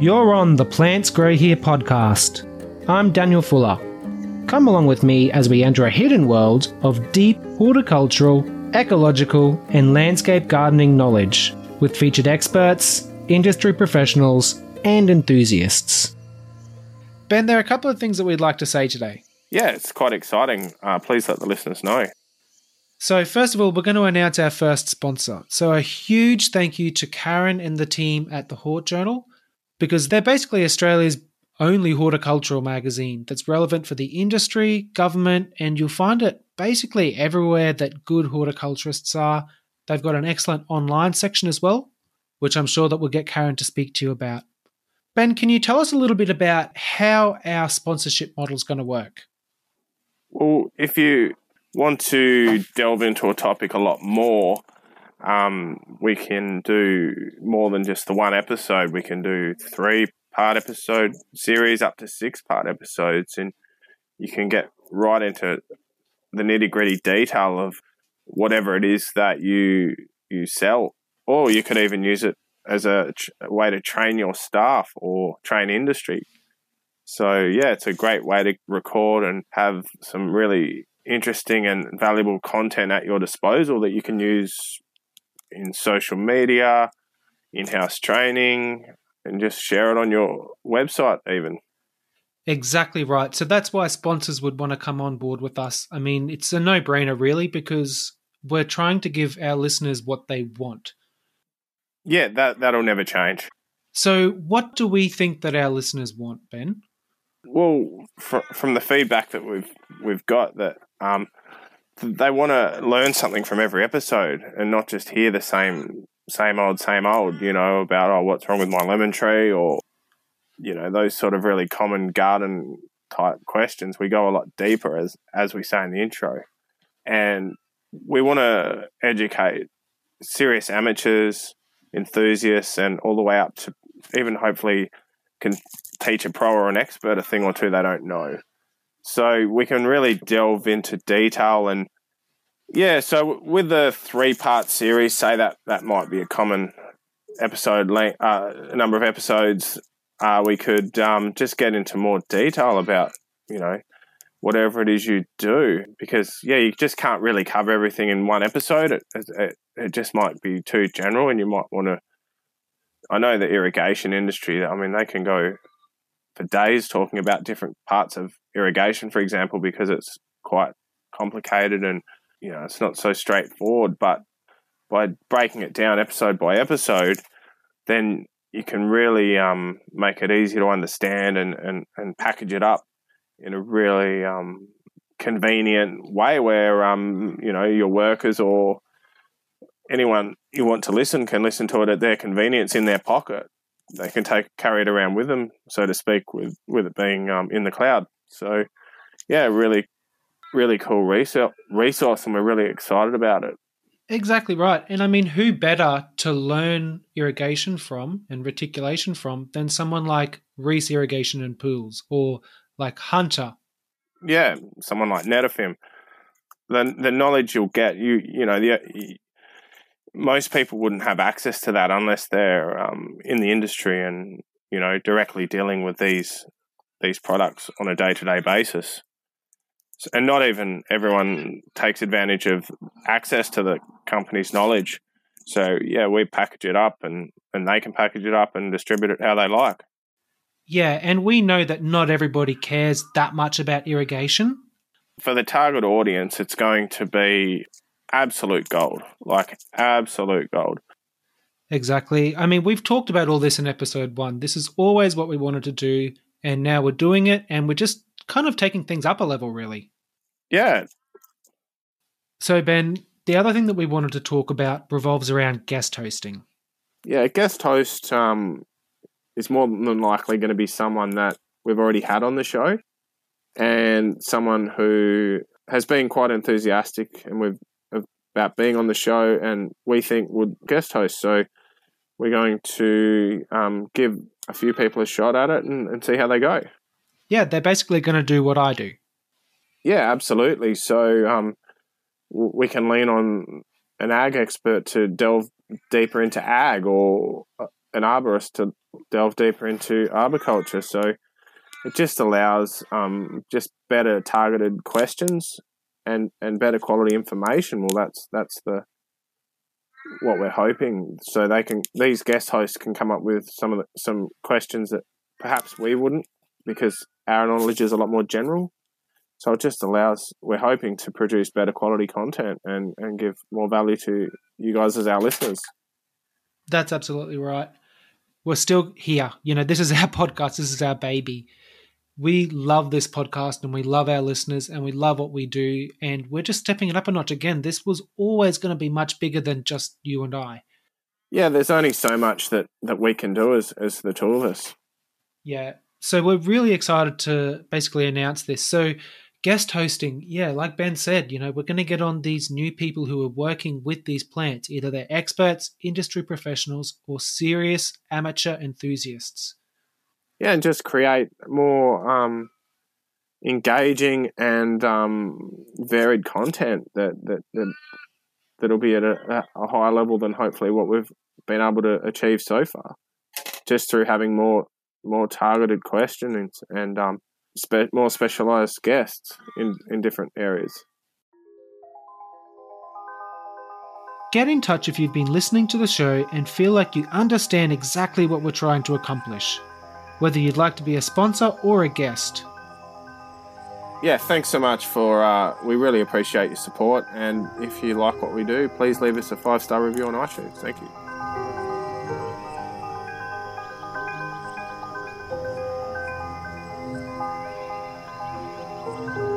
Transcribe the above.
You're on the Plants Grow Here podcast. I'm Daniel Fuller. Come along with me as we enter a hidden world of deep horticultural, ecological, and landscape gardening knowledge with featured experts, industry professionals, and enthusiasts. Ben, there are a couple of things that we'd like to say today. Yeah, it's quite exciting. Uh, please let the listeners know. So, first of all, we're going to announce our first sponsor. So, a huge thank you to Karen and the team at the Hort Journal because they're basically Australia's only horticultural magazine that's relevant for the industry, government, and you'll find it basically everywhere that good horticulturists are. They've got an excellent online section as well, which I'm sure that we'll get Karen to speak to you about. Ben, can you tell us a little bit about how our sponsorship model is going to work? Well, if you want to delve into a topic a lot more, um, we can do more than just the one episode. We can do three part episode series up to six part episodes, and you can get right into the nitty gritty detail of whatever it is that you you sell, or you could even use it as a, a way to train your staff or train industry. So yeah, it's a great way to record and have some really interesting and valuable content at your disposal that you can use in social media, in-house training, and just share it on your website even. Exactly right. So that's why sponsors would want to come on board with us. I mean, it's a no brainer, really, because we're trying to give our listeners what they want. Yeah, that, that'll never change. So, what do we think that our listeners want, Ben? Well, fr- from the feedback that we've we've got, that um, they want to learn something from every episode and not just hear the same same old same old. You know about oh, what's wrong with my lemon tree or you know those sort of really common garden type questions. We go a lot deeper as as we say in the intro, and we want to educate serious amateurs, enthusiasts, and all the way up to even hopefully can teach a pro or an expert a thing or two they don't know. So we can really delve into detail and yeah. So with the three part series, say that that might be a common episode length, uh, number of episodes. Uh, we could um, just get into more detail about you know whatever it is you do because yeah you just can't really cover everything in one episode it, it, it just might be too general and you might want to i know the irrigation industry i mean they can go for days talking about different parts of irrigation for example because it's quite complicated and you know it's not so straightforward but by breaking it down episode by episode then you can really um, make it easy to understand and, and, and package it up in a really um, convenient way where um, you know your workers or anyone you want to listen can listen to it at their convenience in their pocket. They can take carry it around with them, so to speak, with with it being um, in the cloud. So, yeah, really, really cool resource, and we're really excited about it. Exactly right. And I mean, who better to learn irrigation from and reticulation from than someone like Reece Irrigation and Pools or like Hunter? Yeah, someone like Netafim. The the knowledge you'll get, you you know, the most people wouldn't have access to that unless they're um, in the industry and you know directly dealing with these these products on a day to day basis. And not even everyone takes advantage of access to the company's knowledge. So yeah, we package it up and and they can package it up and distribute it how they like. Yeah, and we know that not everybody cares that much about irrigation. For the target audience, it's going to be absolute gold, like absolute gold. Exactly. I mean, we've talked about all this in episode one. This is always what we wanted to do, and now we're doing it, and we're just kind of taking things up a level, really. Yeah. So, Ben, the other thing that we wanted to talk about revolves around guest hosting. Yeah, guest host um, is more than likely going to be someone that we've already had on the show and someone who has been quite enthusiastic and we've about being on the show and we think would guest host. So we're going to um, give a few people a shot at it and, and see how they go. Yeah, they're basically going to do what I do. Yeah, absolutely. So um, we can lean on an ag expert to delve deeper into ag or uh, an arborist to delve deeper into arboriculture. So it just allows um, just better targeted questions and, and better quality information. Well, that's that's the what we're hoping. So they can these guest hosts can come up with some of the, some questions that perhaps we wouldn't because our knowledge is a lot more general. So it just allows we're hoping to produce better quality content and, and give more value to you guys as our listeners. That's absolutely right. We're still here. You know, this is our podcast, this is our baby. We love this podcast and we love our listeners and we love what we do. And we're just stepping it up a notch again. This was always going to be much bigger than just you and I. Yeah, there's only so much that, that we can do as, as the two of us. Yeah. So we're really excited to basically announce this. So guest hosting, yeah, like Ben said, you know, we're going to get on these new people who are working with these plants. Either they're experts, industry professionals, or serious amateur enthusiasts. Yeah, and just create more um, engaging and um, varied content that that, that that'll be at a, a higher level than hopefully what we've been able to achieve so far, just through having more more targeted questions and um, spe- more specialized guests in, in different areas. Get in touch if you've been listening to the show and feel like you understand exactly what we're trying to accomplish, whether you'd like to be a sponsor or a guest. Yeah, thanks so much for. Uh, we really appreciate your support, and if you like what we do, please leave us a five star review on iTunes. Thank you. Bye.